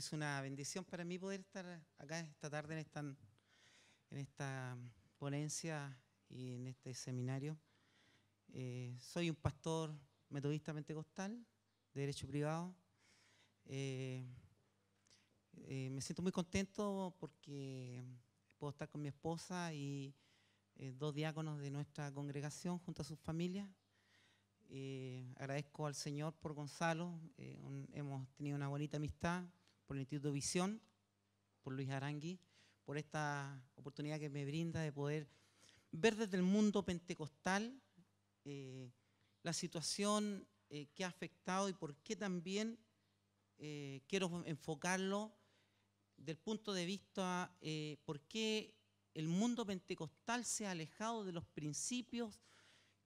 es una bendición para mí poder estar acá esta tarde en esta, en esta ponencia y en este seminario. Eh, soy un pastor metodista pentecostal de derecho privado. Eh, eh, me siento muy contento porque puedo estar con mi esposa y dos diáconos de nuestra congregación junto a sus familias. agradezco al Señor por Gonzalo. hemos tenido una bonita amistad por el Instituto Visión, por Luis Arangui, por esta oportunidad que me brinda de poder ver desde el mundo pentecostal eh, la situación eh, que ha afectado y por qué también eh, quiero enfocarlo del punto de vista por qué el mundo pentecostal se ha alejado de los principios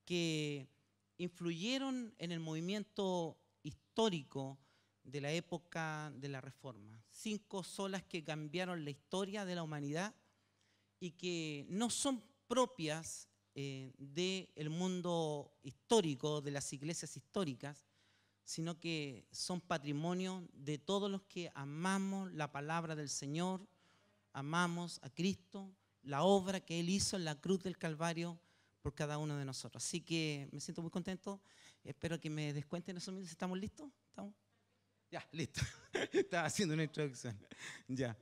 que influyeron en el movimiento histórico de la época de la Reforma. Cinco solas que cambiaron la historia de la humanidad y que no son propias eh, del mundo histórico, de las iglesias históricas, sino que son patrimonio de todos los que amamos la palabra del Señor, amamos a Cristo, la obra que Él hizo en la cruz del Calvario por cada uno de nosotros. Así que me siento muy contento. Espero que me descuenten esos minutos. ¿Estamos listos? Ya, listo. Estaba haciendo una introducción. Ya.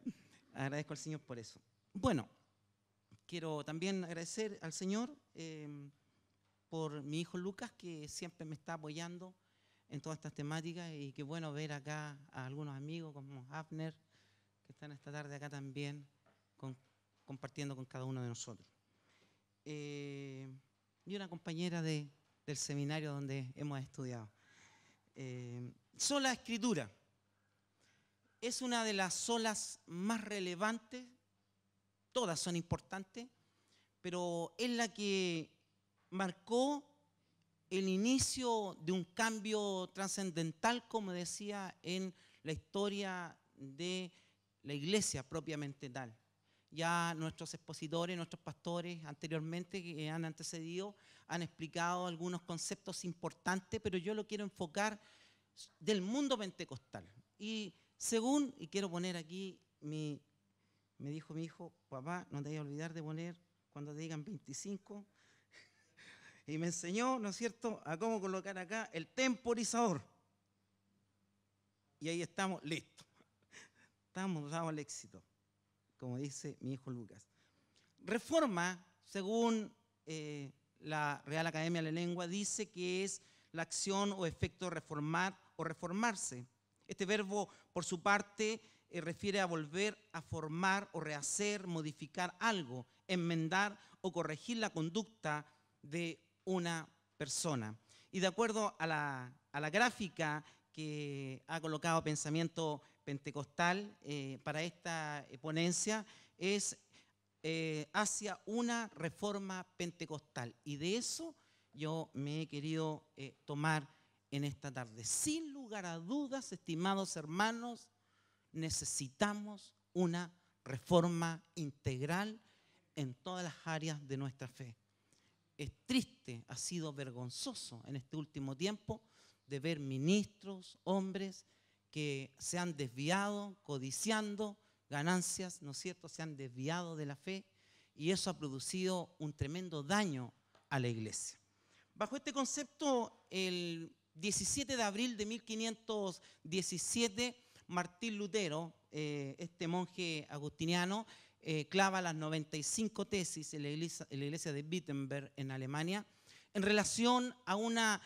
Agradezco al Señor por eso. Bueno, quiero también agradecer al Señor em, por mi hijo Lucas, que siempre me está apoyando en todas estas temáticas y qué bueno ver acá a algunos amigos como Abner, que están esta tarde acá también compartiendo con cada uno de nosotros. Eh, y una compañera del seminario donde hemos estudiado. Eh, sola escritura es una de las solas más relevantes, todas son importantes, pero es la que marcó el inicio de un cambio trascendental, como decía, en la historia de la iglesia propiamente tal. Ya nuestros expositores, nuestros pastores anteriormente que han antecedido, han explicado algunos conceptos importantes, pero yo lo quiero enfocar del mundo pentecostal. Y según, y quiero poner aquí, me dijo mi hijo, papá, no te vayas a olvidar de poner cuando te digan 25. Y me enseñó, ¿no es cierto?, a cómo colocar acá el temporizador. Y ahí estamos, listos. Estamos dados al éxito, como dice mi hijo Lucas. Reforma, según eh, la Real Academia de la Lengua, dice que es la acción o efecto reformar o reformarse. Este verbo, por su parte, eh, refiere a volver a formar o rehacer, modificar algo, enmendar o corregir la conducta de una persona. Y de acuerdo a la, gráfica que ha colocado Pensamiento Pentecostal eh, para esta ponencia, es eh, hacia una reforma pentecostal. Y de eso yo me he querido tomar en esta tarde. Sin lugar a dudas, estimados hermanos, necesitamos una reforma integral en todas las áreas de nuestra fe. Es triste, ha sido vergonzoso en este último tiempo de ver ministros, hombres que se han desviado, codiciando ganancias, ¿no es cierto? Se han desviado de la fe y eso ha producido un tremendo daño a la iglesia. Bajo este concepto, el 17 de abril de 1517, Martín Lutero, eh, este monje agustiniano, eh, clava las 95 tesis en la, iglesia, en la iglesia de Wittenberg en Alemania en relación a una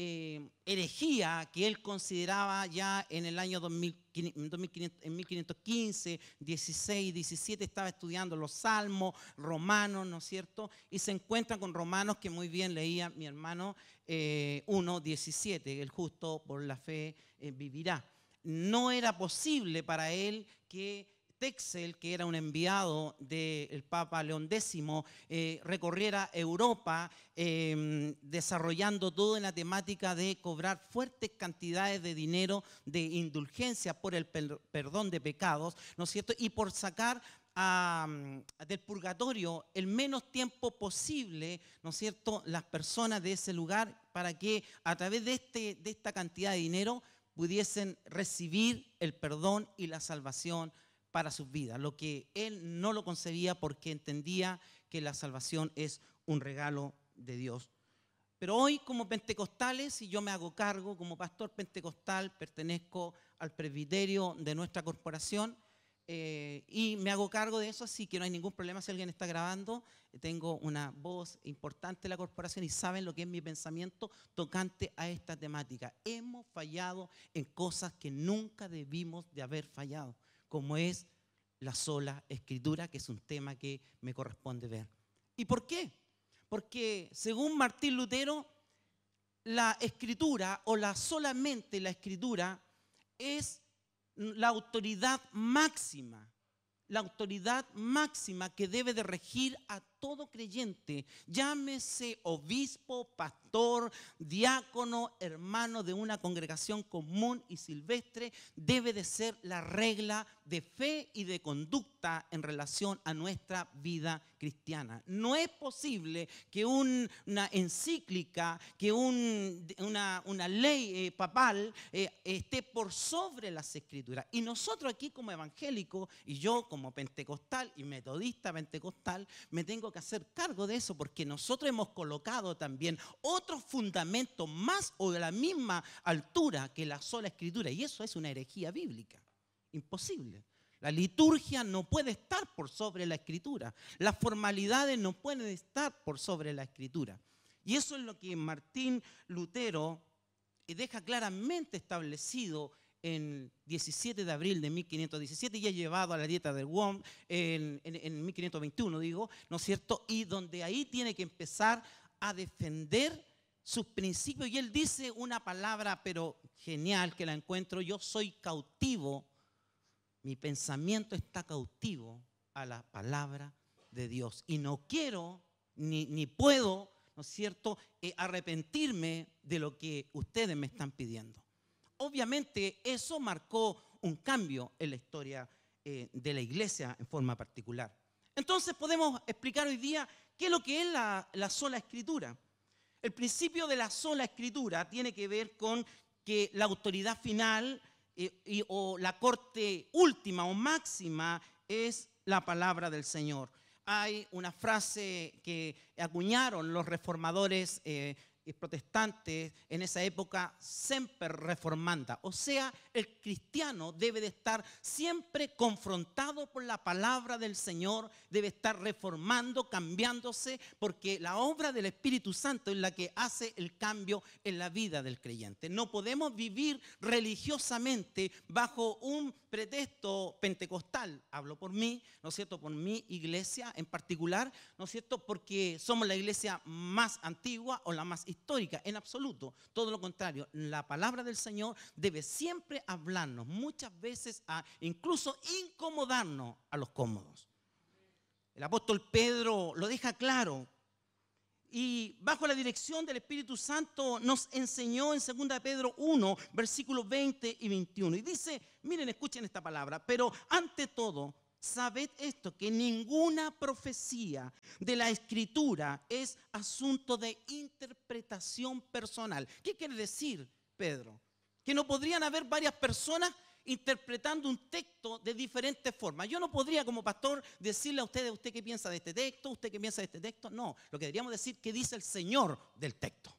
eh, herejía que él consideraba ya en el año 1515, 16, 17, estaba estudiando los salmos, romanos, ¿no es cierto? Y se encuentra con romanos que muy bien leía mi hermano 1, 17, el justo por la fe eh, vivirá. No era posible para él que Texel, que era un enviado del Papa León X, eh, recorriera Europa em, desarrollando toda la temática de cobrar fuertes cantidades de dinero de indulgencia por el perdón de pecados, ¿no es cierto? Y por sacar del purgatorio el menos tiempo posible, ¿no es cierto?, las personas de ese lugar para que a través de, este, de esta cantidad de dinero pudiesen recibir el perdón y la salvación para sus vidas, lo que él no lo concebía porque entendía que la salvación es un regalo de Dios. Pero hoy como pentecostales, y yo me hago cargo como pastor pentecostal, pertenezco al presbiterio de nuestra corporación, eh, y me hago cargo de eso, así que no hay ningún problema si alguien está grabando. Tengo una voz importante en la corporación y saben lo que es mi pensamiento tocante a esta temática. Hemos fallado en cosas que nunca debimos de haber fallado, como es la sola escritura, que es un tema que me corresponde ver. ¿Y por qué? Porque según Martín Lutero, la escritura o la solamente la escritura es la autoridad máxima, la autoridad máxima que debe de regir a todo creyente, llámese obispo, pastor, diácono, hermano de una congregación común y silvestre, debe de ser la regla de fe y de conducta en relación a nuestra vida cristiana. No es posible que una encíclica, que una, ley eh, papal eh, esté por sobre las escrituras. Y nosotros aquí como evangélicos, y yo como pentecostal y metodista pentecostal, me tengo que hacer cargo de eso porque nosotros hemos colocado también otros fundamentos más o de la misma altura que la sola escritura y eso es una herejía bíblica. Imposible. La liturgia no puede estar por sobre la escritura. Las formalidades no pueden estar por sobre la escritura. Y eso es lo que Martín Lutero deja claramente establecido en 17 de abril de 1517 y ha llevado a la dieta del WOM en, en, 1521, digo, ¿no es cierto? Y donde ahí tiene que empezar a defender sus principios. Y él dice una palabra, pero genial, que la encuentro, yo soy cautivo, mi pensamiento está cautivo a la palabra de Dios. Y no quiero ni, ni puedo, ¿no es cierto?, eh, arrepentirme de lo que ustedes me están pidiendo obviamente eso marcó un cambio en la historia eh, de la iglesia en forma particular. Entonces podemos explicar hoy día qué es lo que es la, sola escritura. El principio de la sola escritura tiene que ver con que la autoridad final eh, o la corte última o máxima es la palabra del Señor. Hay una frase que acuñaron los reformadores eh, protestantes en esa época, semper reformanda. O sea, el cristiano debe de estar siempre confrontado por la palabra del Señor, debe estar reformando, cambiándose, porque la obra del Espíritu Santo es la que hace el cambio en la vida del creyente. No podemos vivir religiosamente bajo un pretexto pentecostal, hablo por mí, ¿no es cierto? Por mi iglesia en particular, ¿no es cierto? Porque somos la iglesia más antigua o la más histórica, en absoluto. Todo lo contrario, la palabra del Señor debe siempre hablarnos, muchas veces a incluso incomodarnos a los cómodos. El apóstol Pedro lo deja claro y bajo la dirección del Espíritu Santo nos enseñó en 2 Pedro 1, versículos 20 y 21. Y dice, miren, escuchen esta palabra, pero ante todo, sabed esto, que ninguna profecía de la escritura es asunto de interpretación personal. ¿Qué quiere decir, Pedro? Que no podrían haber varias personas interpretando un texto de diferentes formas. Yo no podría como pastor decirle a ustedes, usted qué piensa de este texto, usted qué piensa de este texto. No, lo que deberíamos decir, qué dice el Señor del texto.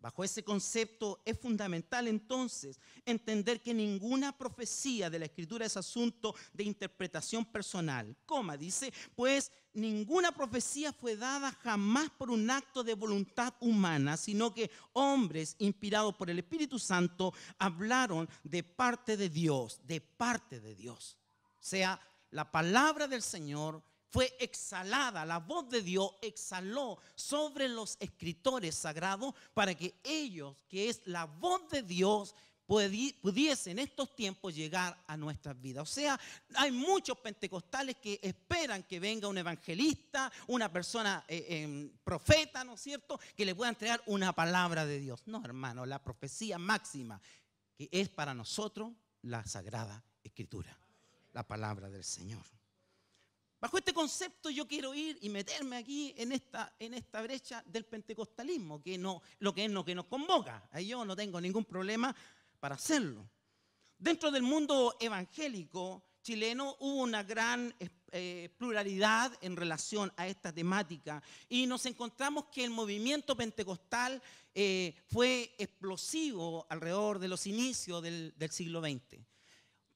Bajo ese concepto es fundamental entonces entender que ninguna profecía de la escritura es asunto de interpretación personal. Coma, dice, pues ninguna profecía fue dada jamás por un acto de voluntad humana, sino que hombres inspirados por el Espíritu Santo hablaron de parte de Dios, de parte de Dios. O sea, la palabra del Señor fue exhalada, la voz de Dios exhaló sobre los escritores sagrados para que ellos, que es la voz de Dios, pudiesen en estos tiempos llegar a nuestras vidas. O sea, hay muchos pentecostales que esperan que venga un evangelista, una persona eh, em, profeta, ¿no es cierto?, que le pueda entregar una palabra de Dios. No, hermano, la profecía máxima que es para nosotros la sagrada escritura, la palabra del Señor. Bajo este concepto yo quiero ir y meterme aquí en esta, en esta brecha del pentecostalismo, que no, lo que es lo que nos convoca. Ahí yo no tengo ningún problema, para hacerlo. Dentro del mundo evangélico chileno hubo una gran eh, pluralidad en relación a esta temática y nos encontramos que el movimiento pentecostal eh, fue explosivo alrededor de los inicios del, del siglo XX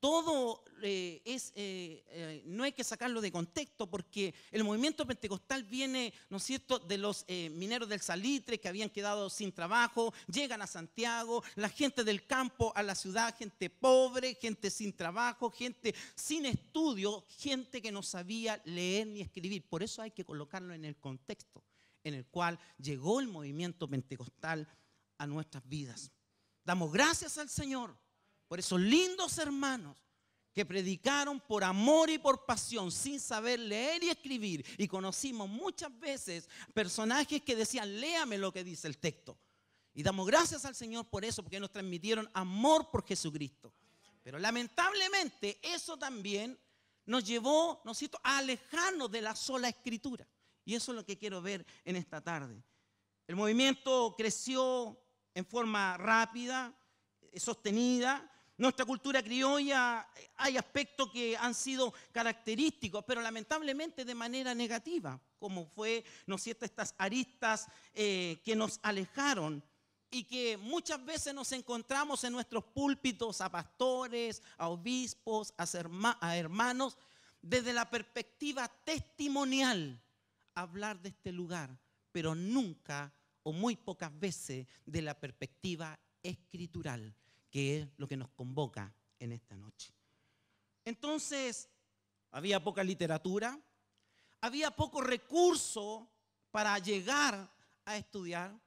todo eh, es, eh, eh, no hay que sacarlo de contexto porque el movimiento pentecostal viene, ¿no es cierto?, de los mineros del salitre que habían quedado sin trabajo, llegan a Santiago, la gente del campo a la ciudad, gente pobre, gente sin trabajo, gente sin estudio, gente que no sabía leer ni escribir. Por eso hay que colocarlo en el contexto en el cual llegó el movimiento pentecostal a nuestras vidas. Damos gracias al Señor por esos lindos hermanos que predicaron por amor y por pasión, sin saber leer y escribir. Y conocimos muchas veces personajes que decían, léame lo que dice el texto. Y damos gracias al Señor por eso, porque nos transmitieron amor por Jesucristo. Pero lamentablemente eso también nos llevó, ¿no es a alejarnos de la sola escritura. Y eso es lo que quiero ver en esta tarde. El movimiento creció en forma rápida, sostenida, nuestra cultura criolla hay aspectos que han sido característicos, pero lamentablemente de manera negativa, como fue, ¿no es cierto?, estas aristas eh, que nos alejaron y que muchas veces nos encontramos en nuestros púlpitos a pastores, a obispos, a hermanos, desde la perspectiva testimonial, hablar de este lugar, pero nunca o muy pocas veces de la perspectiva escritural que es lo que nos convoca en esta noche. Entonces, había poca literatura, había poco recurso para llegar a estudiar,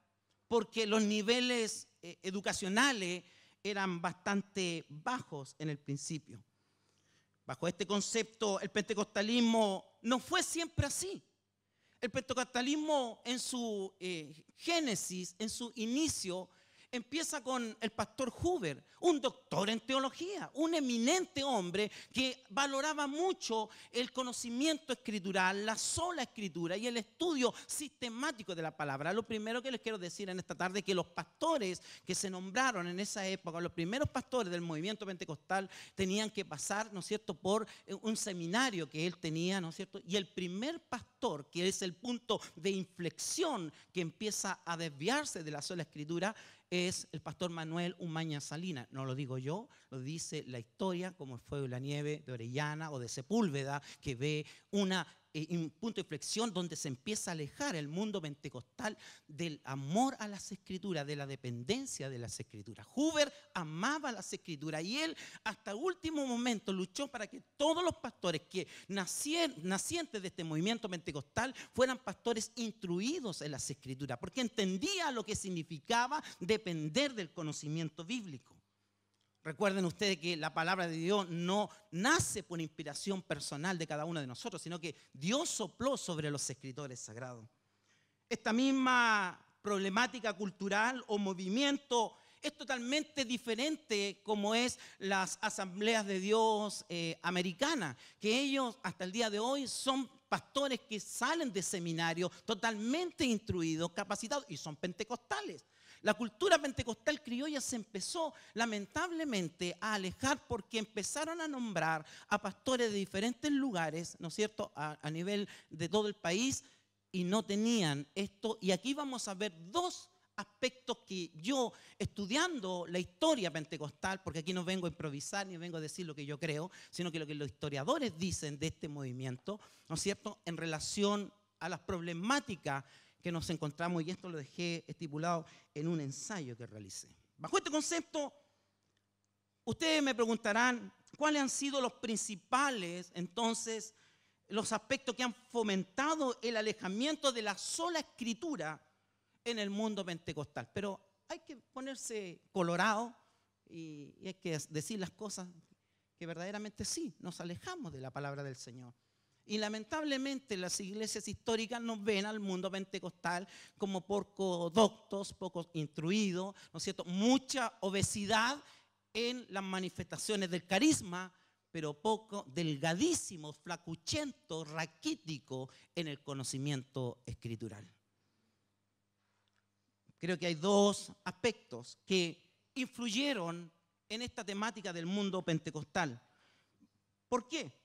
porque los niveles eh, educacionales eran bastante bajos en el principio. Bajo este concepto, el pentecostalismo no fue siempre así. El pentecostalismo en su eh, génesis, en su inicio, empieza con el pastor Huber, un doctor en teología, un eminente hombre que valoraba mucho el conocimiento escritural, la sola escritura y el estudio sistemático de la palabra. Lo primero que les quiero decir en esta tarde es que los pastores que se nombraron en esa época, los primeros pastores del movimiento pentecostal, tenían que pasar, ¿no es cierto?, por eh, un seminario que él tenía, ¿no es cierto? Y el primer pastor, que es el punto de inflexión que empieza a desviarse de la sola escritura, es el pastor Manuel Umaña Salina. No lo digo yo, lo dice la historia, como fue la nieve de Orellana o de Sepúlveda, que ve una un punto de inflexión donde se empieza a alejar el mundo pentecostal del amor a las escrituras, de la dependencia de las escrituras. Huber amaba las escrituras y él hasta último momento luchó para que todos los pastores que nacientes de este movimiento pentecostal fueran pastores instruidos en las escrituras, porque entendía lo que significaba depender del conocimiento bíblico. Recuerden ustedes que la palabra de Dios no nace por inspiración personal de cada uno de nosotros, sino que Dios sopló sobre los escritores sagrados. Esta misma problemática cultural o movimiento es totalmente diferente como es las asambleas de Dios eh, americanas, que ellos hasta el día de hoy son pastores que salen de seminario totalmente instruidos, capacitados y son pentecostales. La cultura pentecostal criolla se empezó lamentablemente a alejar porque empezaron a nombrar a pastores de diferentes lugares, ¿no es cierto?, a, nivel de todo el país y no tenían esto. Y aquí vamos a ver dos aspectos que yo, estudiando la historia pentecostal, porque aquí no vengo a improvisar ni vengo a decir lo que yo creo, sino que lo que los historiadores dicen de este movimiento, ¿no es cierto?, en relación a las problemáticas que nos encontramos, y esto lo dejé estipulado en un ensayo que realicé. Bajo este concepto, ustedes me preguntarán cuáles han sido los principales, entonces, los aspectos que han fomentado el alejamiento de la sola escritura en el mundo pentecostal. Pero hay que ponerse colorado y, y hay que decir las cosas que verdaderamente sí, nos alejamos de la palabra del Señor. Y lamentablemente las iglesias históricas nos ven al mundo pentecostal como poco doctos, poco instruidos, ¿no es cierto? Mucha obesidad en las manifestaciones del carisma, pero poco delgadísimo, flacuchento, raquítico en el conocimiento escritural. Creo que hay dos aspectos que influyeron en esta temática del mundo pentecostal. ¿Por qué?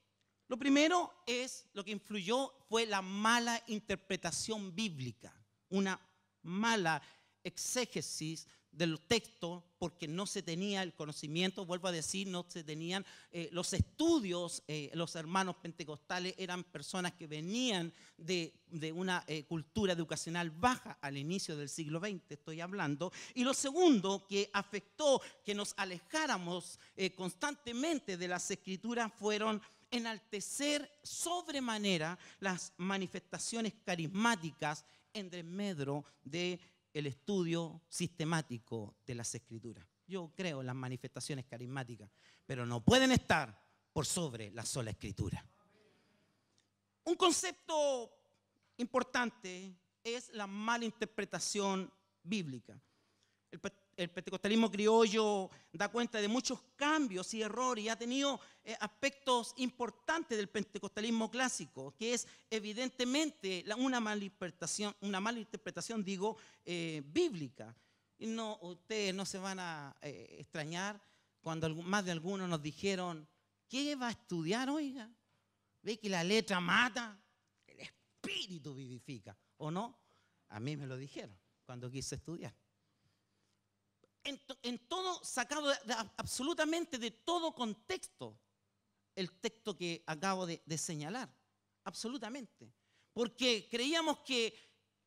Lo primero es, lo que influyó fue la mala interpretación bíblica, una mala exégesis del texto porque no se tenía el conocimiento, vuelvo a decir, no se tenían eh, los estudios, eh, los hermanos pentecostales eran personas que venían de, una eh, cultura educacional baja al inicio del siglo XX, estoy hablando. Y lo segundo que afectó que nos alejáramos constantemente de las escrituras fueron enaltecer sobremanera las manifestaciones carismáticas en desmedro de el estudio sistemático de las escrituras. Yo creo en las manifestaciones carismáticas, pero no pueden estar por sobre la sola escritura. Un concepto importante es la mala interpretación bíblica. El, el pentecostalismo criollo da cuenta de muchos cambios y errores y ha tenido eh, aspectos importantes del pentecostalismo clásico, que es evidentemente una mala interpretación, una mala interpretación digo, eh, bíblica. Y no, ustedes no se van a eh, extrañar cuando más de algunos nos dijeron, ¿qué va a estudiar, oiga? ¿Ve que la letra mata? El espíritu vivifica, ¿o no? A mí me lo dijeron cuando quise estudiar en, todo, sacado absolutamente de todo contexto, el texto que acabo de, de señalar. Absolutamente. Porque creíamos que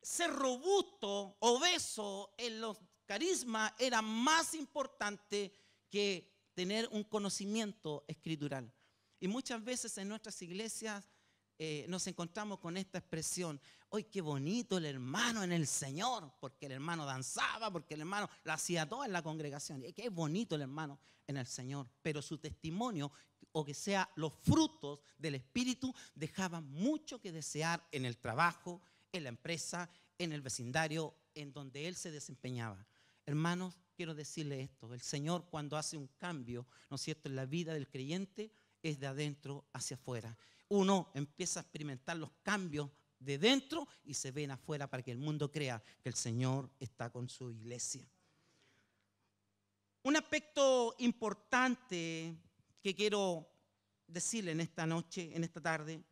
ser robusto, obeso en los carismas era más importante que tener un conocimiento escritural. Y muchas veces en nuestras iglesias eh, nos encontramos con esta expresión, hoy qué bonito el hermano en el Señor, porque el hermano danzaba, porque el hermano lo hacía todo en la congregación, qué bonito el hermano en el Señor, pero su testimonio o que sea los frutos del Espíritu dejaban mucho que desear en el trabajo, en la empresa, en el vecindario en donde él se desempeñaba. Hermanos, quiero decirle esto, el Señor cuando hace un cambio, ¿no es cierto?, en la vida del creyente es de adentro hacia afuera uno empieza a experimentar los cambios de dentro y se ven afuera para que el mundo crea que el Señor está con su iglesia. Un aspecto importante que quiero decirle en esta noche, en esta tarde,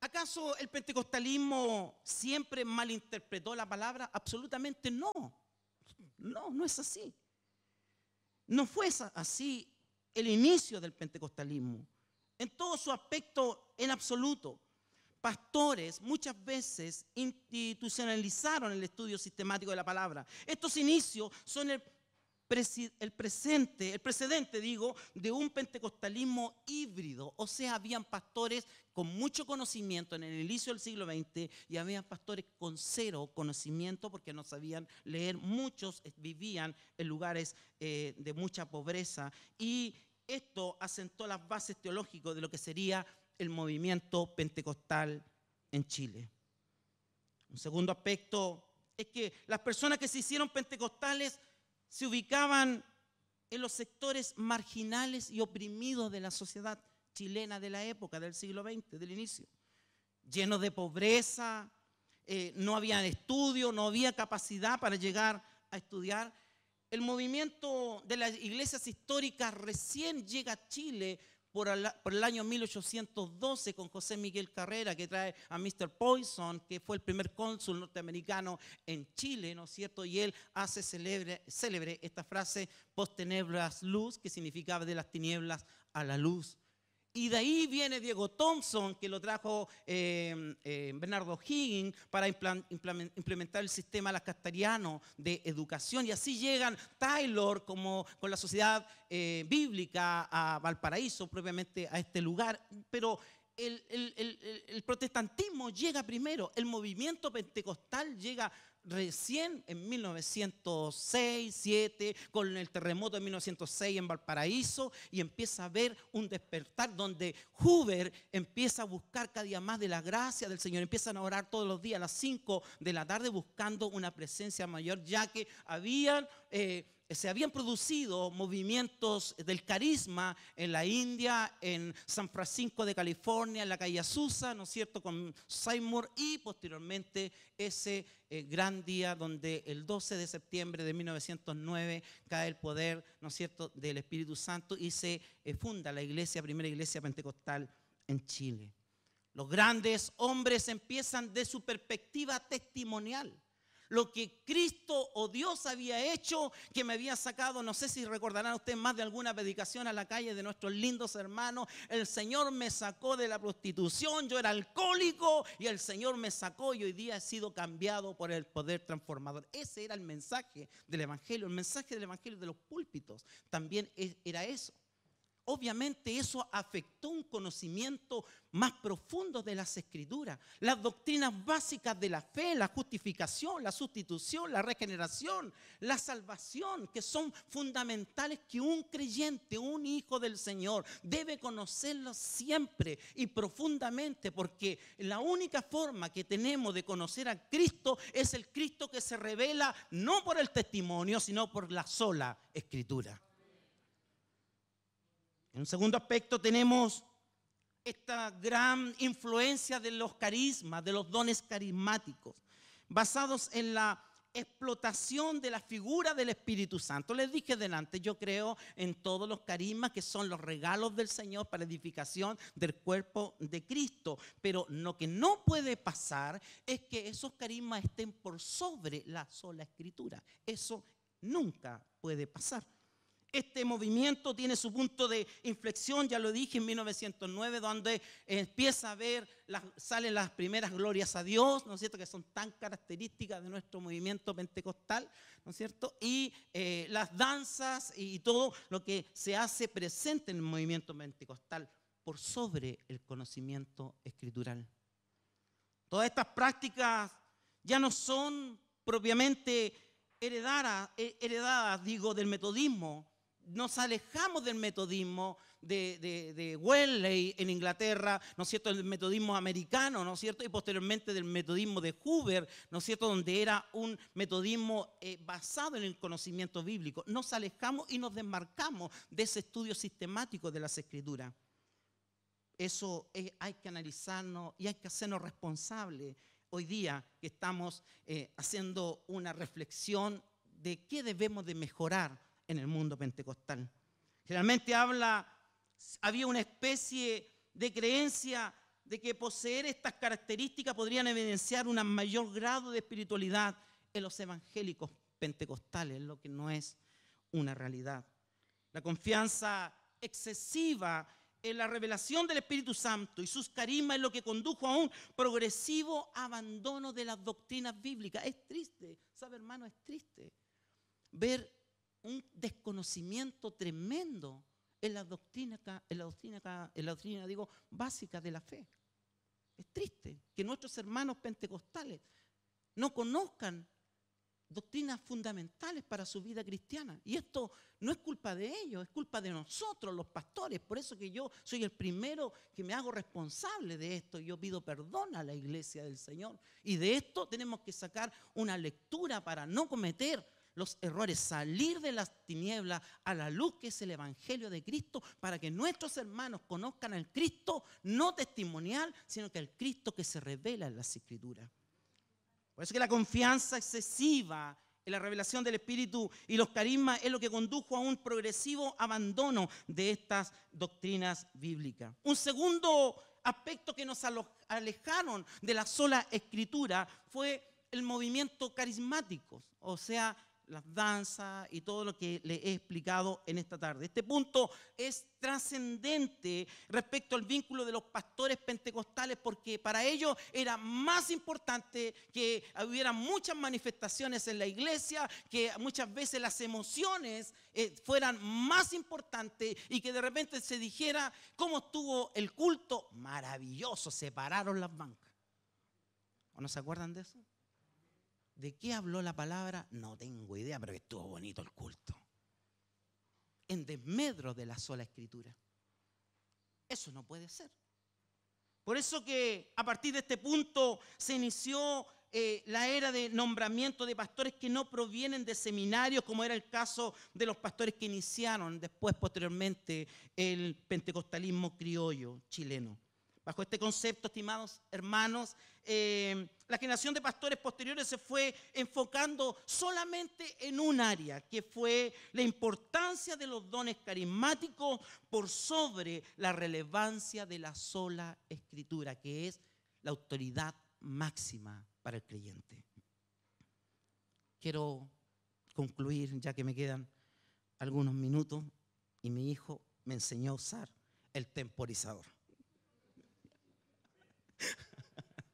¿acaso el pentecostalismo siempre malinterpretó la palabra? Absolutamente no. No, no es así. No fue así el inicio del pentecostalismo en todo su aspecto en absoluto. Pastores muchas veces institucionalizaron el estudio sistemático de la palabra. Estos inicios son el, presente, el precedente, digo, de un pentecostalismo híbrido. O sea, habían pastores con mucho conocimiento en el inicio del siglo XX y habían pastores con cero conocimiento porque no sabían leer. Muchos vivían en lugares eh, de mucha pobreza y esto asentó las bases teológicas de lo que sería el movimiento pentecostal en Chile. Un segundo aspecto es que las personas que se hicieron pentecostales se ubicaban en los sectores marginales y oprimidos de la sociedad chilena de la época, del siglo XX, del inicio. Llenos de pobreza, eh, no había estudio, no había capacidad para llegar a estudiar el movimiento de las iglesias históricas recién llega a Chile por el, año 1812 con José Miguel Carrera, que trae a Mr. Poison, que fue el primer cónsul norteamericano en Chile, ¿no es cierto? Y él hace célebre, esta frase, post tenebras luz, que significaba de las tinieblas a la luz. Y de ahí viene Diego Thompson, que lo trajo eh, eh, Bernardo Higgins para implementar el sistema lascastariano de educación. Y así llegan Taylor como con la sociedad eh, bíblica a Valparaíso, propiamente a este lugar. Pero el, el, protestantismo llega primero, el movimiento pentecostal llega recién en 1906, 7, con el terremoto de 1906 en Valparaíso, y empieza a ver un despertar donde Hoover empieza a buscar cada día más de la gracia del Señor, empiezan a orar todos los días a las 5 de la tarde buscando una presencia mayor, ya que habían... Eh, se habían producido movimientos del carisma en la India, en San Francisco de California, en la calle Azusa, ¿no es cierto?, con Seymour y posteriormente ese eh, gran día donde el 12 de septiembre de 1909 cae el poder, ¿no es cierto?, del Espíritu Santo y se eh, funda la iglesia, primera iglesia pentecostal en Chile. Los grandes hombres empiezan de su perspectiva testimonial lo que Cristo o Dios había hecho, que me había sacado, no sé si recordarán ustedes más de alguna predicación a la calle de nuestros lindos hermanos, el Señor me sacó de la prostitución, yo era alcohólico y el Señor me sacó y hoy día he sido cambiado por el poder transformador. Ese era el mensaje del Evangelio, el mensaje del Evangelio de los púlpitos. También era eso obviamente eso afectó un conocimiento más profundo de las escrituras, las doctrinas básicas de la fe, la justificación, la sustitución, la regeneración, la salvación, que son fundamentales que un creyente, un hijo del Señor, debe conocerlos siempre y profundamente, porque la única forma que tenemos de conocer a Cristo es el Cristo que se revela no por el testimonio, sino por la sola escritura. En un segundo aspecto tenemos esta gran influencia de los carismas, de los dones carismáticos, basados en la explotación de la figura del Espíritu Santo. Les dije delante, yo creo en todos los carismas que son los regalos del Señor para edificación del cuerpo de Cristo. Pero lo que no puede pasar es que esos carismas estén por sobre la sola escritura. Eso nunca puede pasar. Este movimiento tiene su punto de inflexión, ya lo dije en 1909, donde empieza a ver, salen las primeras glorias a Dios, ¿no es cierto?, que son tan características de nuestro movimiento pentecostal, ¿no es cierto?, y eh, las danzas y todo lo que se hace presente en el movimiento pentecostal por sobre el conocimiento escritural. Todas estas prácticas ya no son propiamente heredadas, heredadas digo, del metodismo, nos alejamos del metodismo de, de, en Inglaterra, ¿no es cierto?, del metodismo americano, ¿no es cierto?, y posteriormente del metodismo de Hoover, ¿no es cierto?, donde era un metodismo eh, basado en el conocimiento bíblico. Nos alejamos y nos desmarcamos de ese estudio sistemático de las escrituras. Eso hay que analizarnos y hay que hacernos responsables hoy día que estamos eh, haciendo una reflexión de qué debemos de mejorar en el mundo pentecostal. Generalmente habla, había una especie de creencia de que poseer estas características podrían evidenciar un mayor grado de espiritualidad en los evangélicos pentecostales, lo que no es una realidad. La confianza excesiva en la revelación del Espíritu Santo y sus carismas es lo que condujo a un progresivo abandono de las doctrinas bíblicas. Es triste, ¿sabe hermano? Es triste ver un desconocimiento tremendo en la doctrina, en la doctrina, en la doctrina digo, básica de la fe. Es triste que nuestros hermanos pentecostales no conozcan doctrinas fundamentales para su vida cristiana. Y esto no es culpa de ellos, es culpa de nosotros, los pastores. Por eso que yo soy el primero que me hago responsable de esto. Yo pido perdón a la iglesia del Señor. Y de esto tenemos que sacar una lectura para no cometer los errores, salir de las tinieblas a la luz que es el Evangelio de Cristo, para que nuestros hermanos conozcan al Cristo no testimonial, sino que al Cristo que se revela en las Escrituras. Por eso que la confianza excesiva en la revelación del Espíritu y los carismas es lo que condujo a un progresivo abandono de estas doctrinas bíblicas. Un segundo aspecto que nos alejaron de la sola escritura fue el movimiento carismático, o sea, las danzas y todo lo que le he explicado en esta tarde. Este punto es trascendente respecto al vínculo de los pastores pentecostales porque para ellos era más importante que hubiera muchas manifestaciones en la iglesia, que muchas veces las emociones eh, fueran más importantes y que de repente se dijera cómo estuvo el culto, maravilloso, separaron las bancas. ¿O no se acuerdan de eso? ¿De qué habló la palabra? No tengo idea, pero estuvo bonito el culto. En desmedro de la sola escritura. Eso no puede ser. Por eso que a partir de este punto se inició eh, la era de nombramiento de pastores que no provienen de seminarios, como era el caso de los pastores que iniciaron después, posteriormente, el pentecostalismo criollo chileno. Bajo este concepto, estimados hermanos, eh, la generación de pastores posteriores se fue enfocando solamente en un área, que fue la importancia de los dones carismáticos por sobre la relevancia de la sola escritura, que es la autoridad máxima para el creyente. Quiero concluir, ya que me quedan algunos minutos, y mi hijo me enseñó a usar el temporizador.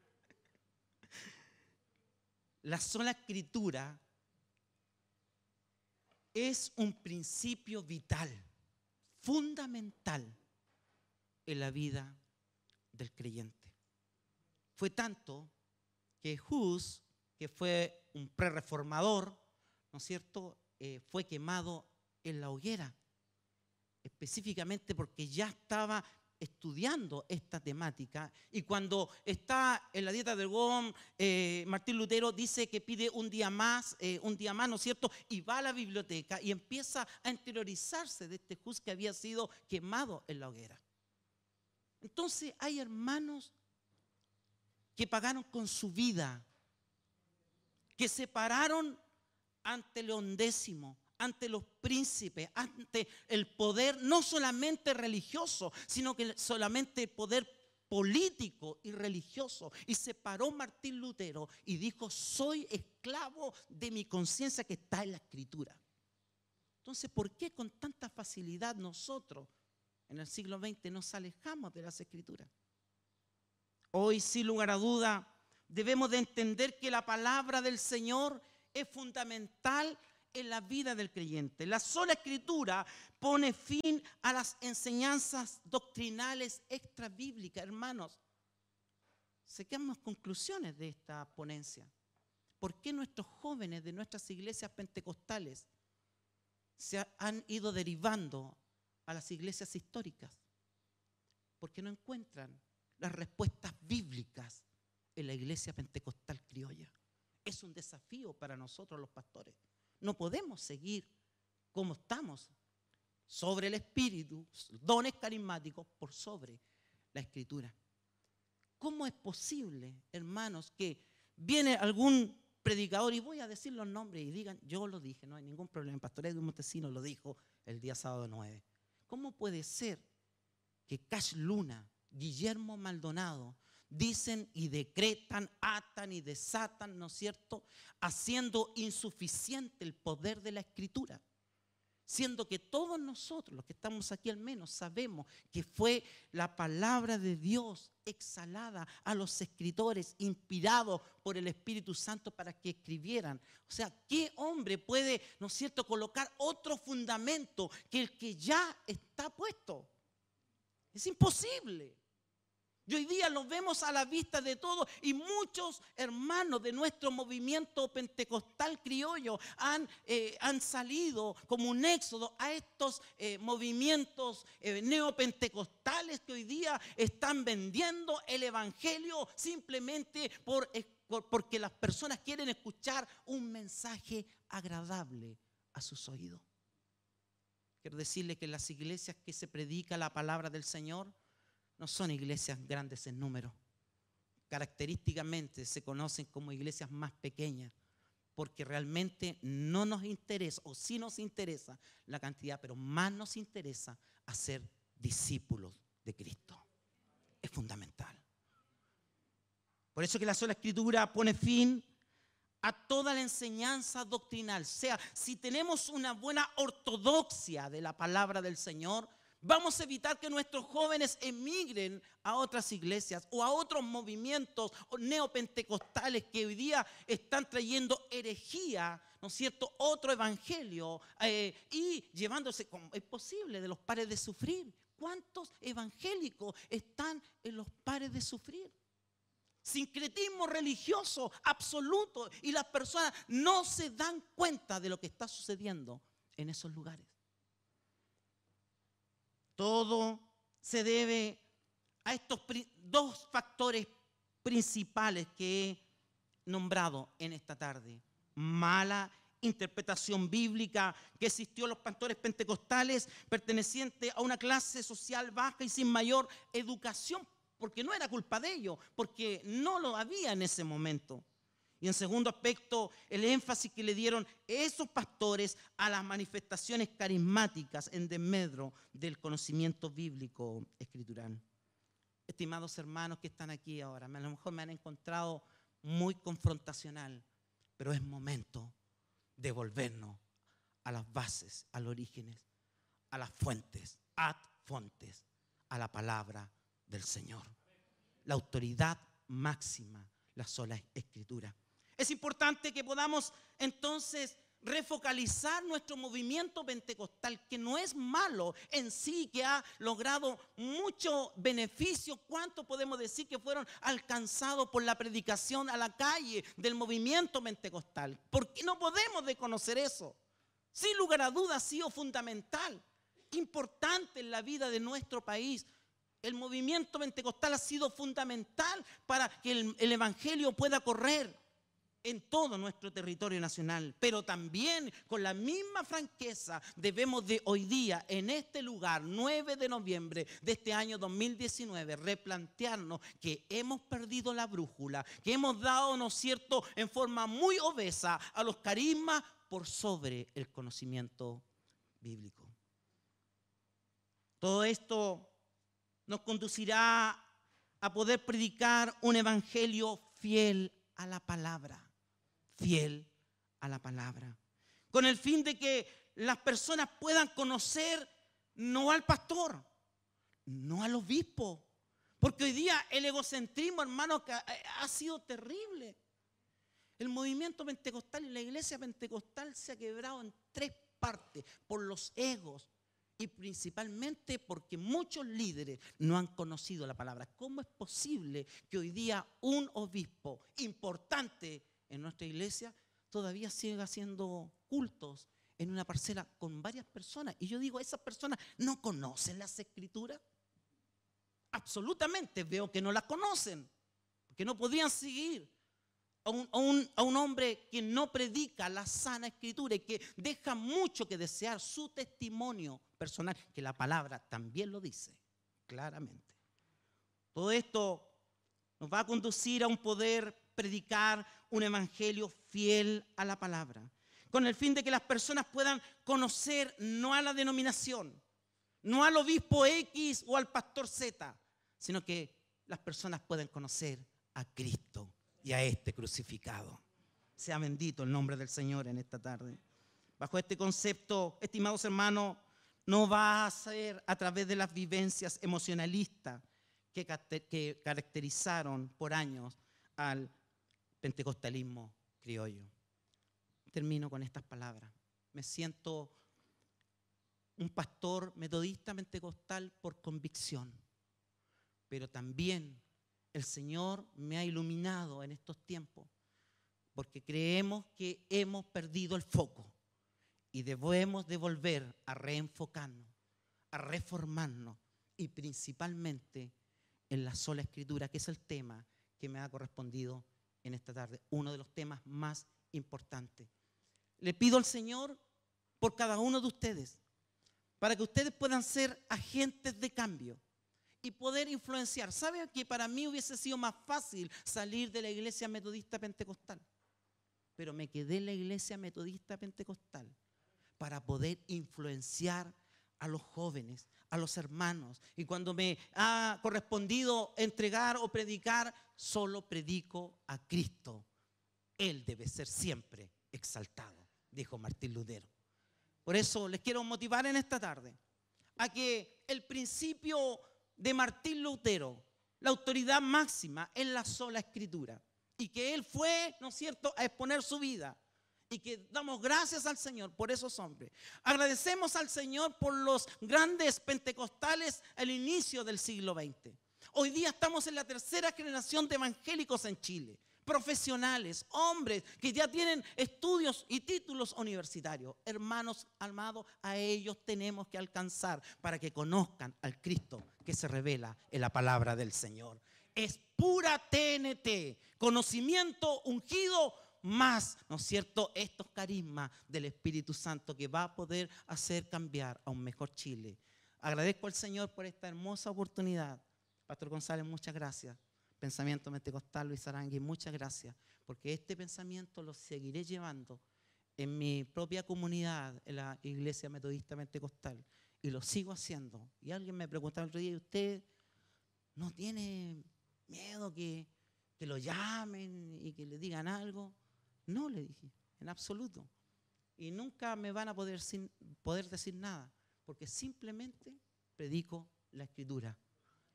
La sola escritura es un principio vital, fundamental en la vida del creyente. Fue tanto que Hus, que fue un pre-reformador, ¿no es cierto?, eh, fue quemado en la hoguera, específicamente porque ya estaba estudiando esta temática y cuando está en la dieta del Gom, eh, Martín Lutero dice que pide un día más, eh, un día más, ¿no es cierto? Y va a la biblioteca y empieza a interiorizarse de este Hus que había sido quemado en la hoguera. Entonces hay hermanos que pagaron con su vida, que se pararon ante León X, ante los príncipes, ante el poder no solamente religioso, sino que solamente el poder político y religioso. Y se paró Martín Lutero y dijo, soy esclavo de mi conciencia que está en la escritura. Entonces, ¿por qué con tanta facilidad nosotros en el siglo XX nos alejamos de las escrituras? Hoy, sin lugar a duda, debemos de entender que la palabra del Señor es fundamental en la vida del creyente. La sola escritura pone fin a las enseñanzas doctrinales extrabíblicas, hermanos. Sequemos conclusiones de esta ponencia. ¿Por qué nuestros jóvenes de nuestras iglesias pentecostales se han ido derivando a las iglesias históricas? Porque no encuentran las respuestas bíblicas en la iglesia pentecostal criolla. Es un desafío para nosotros los pastores. No podemos seguir como estamos sobre el espíritu, dones carismáticos por sobre la escritura. ¿Cómo es posible, hermanos, que viene algún predicador, y voy a decir los nombres y digan, yo lo dije, no hay ningún problema, el pastor Edwin Montesino lo dijo el día sábado 9. ¿Cómo puede ser que Cash Luna Guillermo Maldonado dicen y decretan, atan y desatan, ¿no es cierto? Haciendo insuficiente el poder de la escritura. Siendo que todos nosotros, los que estamos aquí al menos, sabemos que fue la palabra de Dios exhalada a los escritores, inspirados por el Espíritu Santo para que escribieran. O sea, ¿qué hombre puede, ¿no es cierto?, colocar otro fundamento que el que ya está puesto? Es imposible. Y hoy día lo vemos a la vista de todos y muchos hermanos de nuestro movimiento pentecostal criollo han, eh, han salido como un éxodo a estos eh, movimientos eh, neopentecostales que hoy día están vendiendo el Evangelio simplemente por, porque las personas quieren escuchar un mensaje agradable a sus oídos. Quiero decirle que las iglesias que se predica la palabra del Señor, no son iglesias grandes en número. Característicamente se conocen como iglesias más pequeñas, porque realmente no nos interesa, o sí nos interesa la cantidad, pero más nos interesa hacer discípulos de Cristo. Es fundamental. Por eso que la sola escritura pone fin a toda la enseñanza doctrinal. Sea, si tenemos una buena ortodoxia de la palabra del Señor, Vamos a evitar que nuestros jóvenes emigren a otras iglesias o a otros movimientos neopentecostales que hoy día están trayendo herejía, ¿no es cierto? Otro evangelio eh, y llevándose, como es posible, de los pares de sufrir. ¿Cuántos evangélicos están en los pares de sufrir? Sincretismo religioso absoluto y las personas no se dan cuenta de lo que está sucediendo en esos lugares. Todo se debe a estos dos factores principales que nombrado en esta tarde. Mala interpretación bíblica que existió los pastores pentecostales pertenecientes a una clase social baja y sin mayor educación, porque no era culpa de ellos, porque no lo había en ese momento. Y en segundo aspecto, el énfasis que le dieron esos pastores a las manifestaciones carismáticas en desmedro del conocimiento bíblico escritural. Estimados hermanos que están aquí ahora, a lo mejor me han encontrado muy confrontacional, pero es momento de volvernos a las bases, a los orígenes, a las fuentes, ad fontes, a la palabra del Señor. La autoridad máxima, la sola escritura. Es importante que podamos entonces refocalizar nuestro movimiento pentecostal, que no es malo en sí, que ha logrado mucho beneficio. ¿Cuánto podemos decir que fueron alcanzados por la predicación a la calle del movimiento pentecostal? Porque no podemos desconocer eso. Sin lugar a dudas ha sido fundamental, importante en la vida de nuestro país. El movimiento pentecostal ha sido fundamental para que el, el evangelio pueda correr en todo nuestro territorio nacional, pero también con la misma franqueza debemos de hoy día, en este lugar, 9 de noviembre de este año 2019, replantearnos que hemos perdido la brújula, que hemos dado, ¿no es cierto?, en forma muy obesa a los carismas por sobre el conocimiento bíblico. Todo esto nos conducirá a poder predicar un evangelio fiel a la palabra fiel a la palabra. Con el fin de que las personas puedan conocer no al pastor, no al obispo. Porque hoy día el egocentrismo, hermano, ha sido terrible. El movimiento pentecostal y la iglesia pentecostal se ha quebrado en tres partes por los egos y principalmente porque muchos líderes no han conocido la palabra. ¿Cómo es posible que hoy día un obispo importante en nuestra iglesia todavía sigue haciendo cultos en una parcela con varias personas. Y yo digo, esas personas no conocen las escrituras. Absolutamente veo que no las conocen, porque no podían seguir a un, a, un, hombre que no predica la sana escritura y que deja mucho que desear su testimonio personal, que la palabra también lo dice claramente. Todo esto nos va a conducir a un poder predicar un evangelio fiel a la palabra, con el fin de que las personas puedan conocer no a la denominación, no al obispo X o al pastor Z, sino que las personas pueden conocer a Cristo y a este crucificado. Sea bendito el nombre del Señor en esta tarde. Bajo este concepto, estimados hermanos, no va a ser a través de las vivencias emocionalistas que caracterizaron por años al pentecostalismo criollo. Termino con estas palabras. Me siento un pastor metodista pentecostal por convicción, pero también el Señor me ha iluminado en estos tiempos, porque creemos que hemos perdido el foco y debemos de volver a reenfocarnos, a reformarnos y principalmente en la sola escritura, que es el tema que me ha correspondido en esta tarde, uno de los temas más importantes. Le pido al Señor por cada uno de ustedes, para que ustedes puedan ser agentes de cambio y poder influenciar. ¿Sabe que para mí hubiese sido más fácil salir de la iglesia metodista pentecostal? Pero me quedé en la iglesia metodista pentecostal para poder influenciar a los jóvenes, a los hermanos. Y cuando me ha correspondido entregar o predicar, solo predico a Cristo. Él debe ser siempre exaltado, dijo Martín Lutero. Por eso les quiero motivar en esta tarde a que el principio de Martín Lutero, la autoridad máxima en la sola escritura, y que él fue, ¿no es cierto?, a exponer su vida y que damos gracias al Señor por esos hombres. Agradecemos al Señor por los grandes pentecostales al inicio del siglo XX. Hoy día estamos en la tercera generación de evangélicos en Chile, profesionales, hombres que ya tienen estudios y títulos universitarios. Hermanos amados, a ellos tenemos que alcanzar para que conozcan al Cristo que se revela en la palabra del Señor. es pura TNT, conocimiento ungido más, ¿no es cierto?, estos carismas del Espíritu Santo que va a poder hacer cambiar a un mejor Chile. Agradezco al Señor por esta hermosa oportunidad. Pastor González, muchas gracias. Pensamiento Pentecostal, Luis Arangui, muchas gracias, porque este pensamiento lo seguiré llevando en mi propia comunidad, en la Iglesia Metodista Pentecostal, y lo sigo haciendo. Y alguien me preguntaba el otro día, ¿usted no tiene miedo que, que lo llamen y que le digan algo? No, le dije, en absoluto. Y nunca me van a poder, poder decir nada, porque simplemente predico la escritura,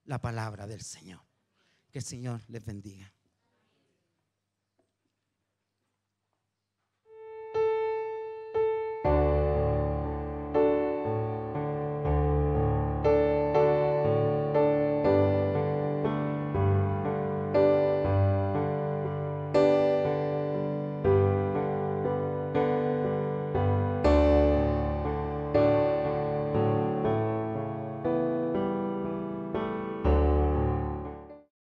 la palabra del Señor. Que el Señor les bendiga.